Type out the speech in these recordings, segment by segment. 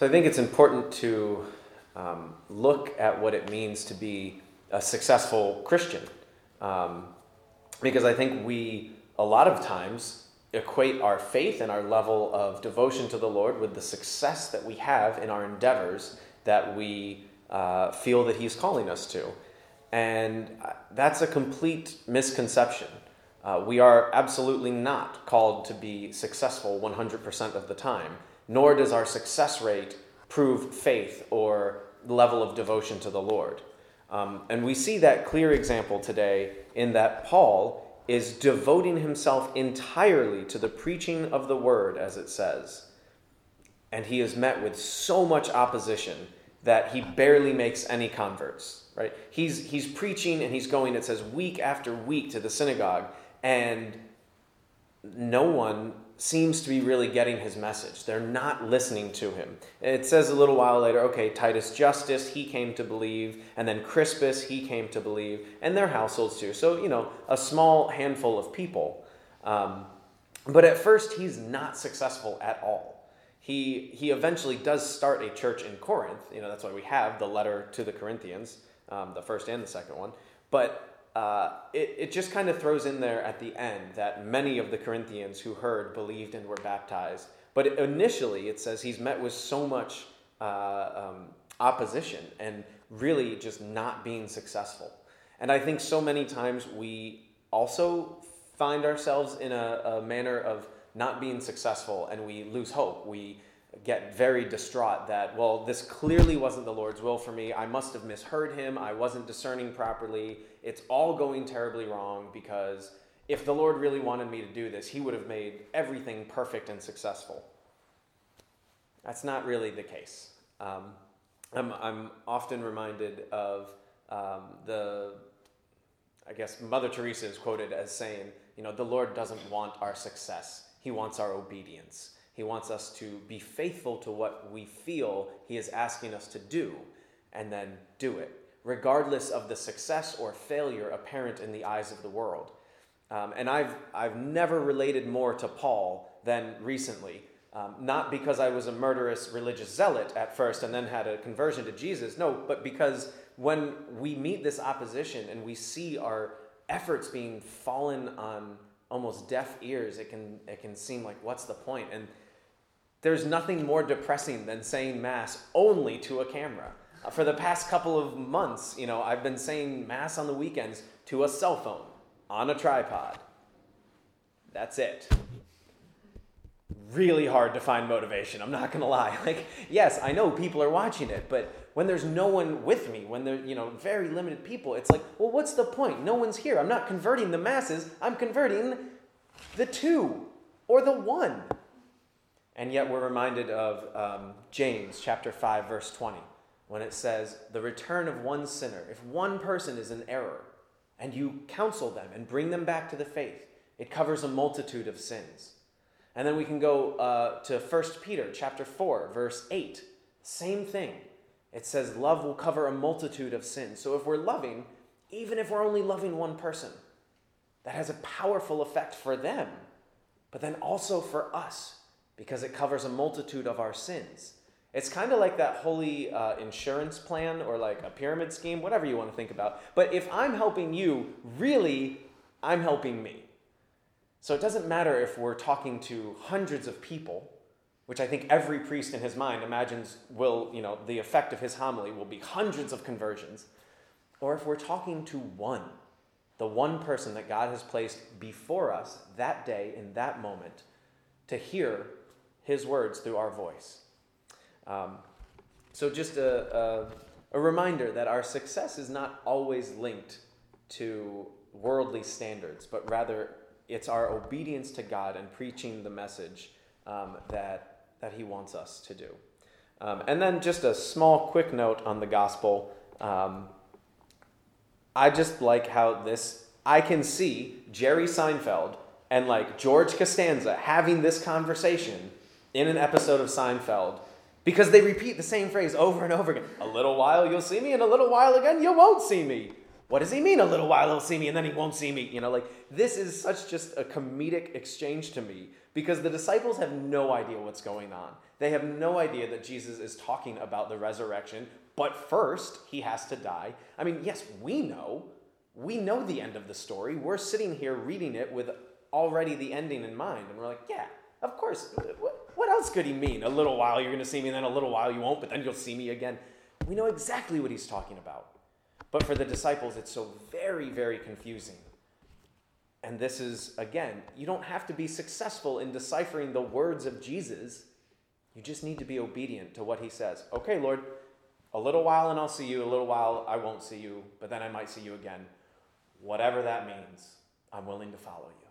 So I think it's important to um, look at what it means to be a successful Christian. Um, because I think we, a lot of times, equate our faith and our level of devotion to the Lord with the success that we have in our endeavors that we uh, feel that He's calling us to. And uh, that's a complete misconception. Uh, we are absolutely not called to be successful 100% of the time, nor does our success rate prove faith or level of devotion to the Lord. Um, and we see that clear example today in that Paul is devoting himself entirely to the preaching of the word, as it says. And he is met with so much opposition that he barely makes any converts, right? He's, he's preaching and he's going, it says, week after week to the synagogue, and no one seems to be really getting his message. They're not listening to him. It says a little while later, okay, Titus Justus, he came to believe, and then Crispus, he came to believe, and their households too. So, you know, a small handful of people. Um, but at first, he's not successful at all. He, he eventually does start a church in Corinth. You know, that's why we have the letter to the Corinthians, um, the first and the second one. But uh, it, it just kind of throws in there at the end that many of the Corinthians who heard believed and were baptized. But initially, it says he's met with so much uh, um, opposition and really just not being successful. And I think so many times we also find ourselves in a, a manner of not being successful and we lose hope. We get very distraught that, well, this clearly wasn't the Lord's will for me. I must have misheard him. I wasn't discerning properly. It's all going terribly wrong because if the Lord really wanted me to do this, he would have made everything perfect and successful. That's not really the case. Um, I'm, I'm often reminded of um, the, I guess, Mother Teresa is quoted as saying, you know, the Lord doesn't want our success, He wants our obedience. He wants us to be faithful to what we feel He is asking us to do and then do it, regardless of the success or failure apparent in the eyes of the world. Um, and I've, I've never related more to Paul than recently. Um, not because I was a murderous religious zealot at first and then had a conversion to Jesus, no, but because when we meet this opposition and we see our efforts being fallen on almost deaf ears, it can, it can seem like, what's the point? And there's nothing more depressing than saying Mass only to a camera. Uh, for the past couple of months, you know, I've been saying Mass on the weekends to a cell phone on a tripod. That's it. Really hard to find motivation, I'm not gonna lie. Like, yes, I know people are watching it, but when there's no one with me, when there's, you know, very limited people, it's like, well, what's the point? No one's here. I'm not converting the masses, I'm converting the two or the one. And yet we're reminded of um, James chapter 5, verse 20, when it says, The return of one sinner, if one person is in error, and you counsel them and bring them back to the faith, it covers a multitude of sins. And then we can go uh, to 1 Peter chapter 4, verse 8. Same thing. It says, Love will cover a multitude of sins. So if we're loving, even if we're only loving one person, that has a powerful effect for them, but then also for us because it covers a multitude of our sins. It's kind of like that holy uh, insurance plan or like a pyramid scheme, whatever you want to think about. But if I'm helping you, really, I'm helping me. So it doesn't matter if we're talking to hundreds of people, which I think every priest in his mind imagines will, you know, the effect of his homily will be hundreds of conversions, or if we're talking to one, the one person that God has placed before us that day in that moment to hear his words through our voice. Um, so, just a, a, a reminder that our success is not always linked to worldly standards, but rather it's our obedience to God and preaching the message um, that, that He wants us to do. Um, and then, just a small, quick note on the gospel. Um, I just like how this, I can see Jerry Seinfeld and like George Costanza having this conversation in an episode of Seinfeld because they repeat the same phrase over and over again. A little while you'll see me, and a little while again you won't see me. What does he mean a little while he'll see me and then he won't see me? You know, like this is such just a comedic exchange to me because the disciples have no idea what's going on. They have no idea that Jesus is talking about the resurrection, but first he has to die. I mean, yes, we know. We know the end of the story. We're sitting here reading it with already the ending in mind and we're like, yeah, of course. What, else could he mean? A little while you're going to see me, and then a little while you won't, but then you'll see me again. We know exactly what he's talking about. But for the disciples, it's so very, very confusing. And this is, again, you don't have to be successful in deciphering the words of Jesus. You just need to be obedient to what he says. Okay, Lord, a little while and I'll see you, a little while I won't see you, but then I might see you again. Whatever that means, I'm willing to follow you.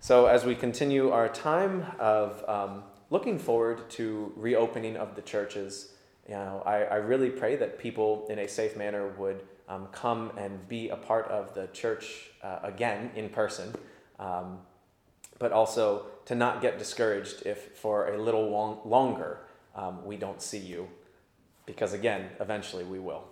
So, as we continue our time of um, looking forward to reopening of the churches, you know, I, I really pray that people in a safe manner would um, come and be a part of the church uh, again in person, um, but also to not get discouraged if for a little long, longer um, we don't see you, because again, eventually we will.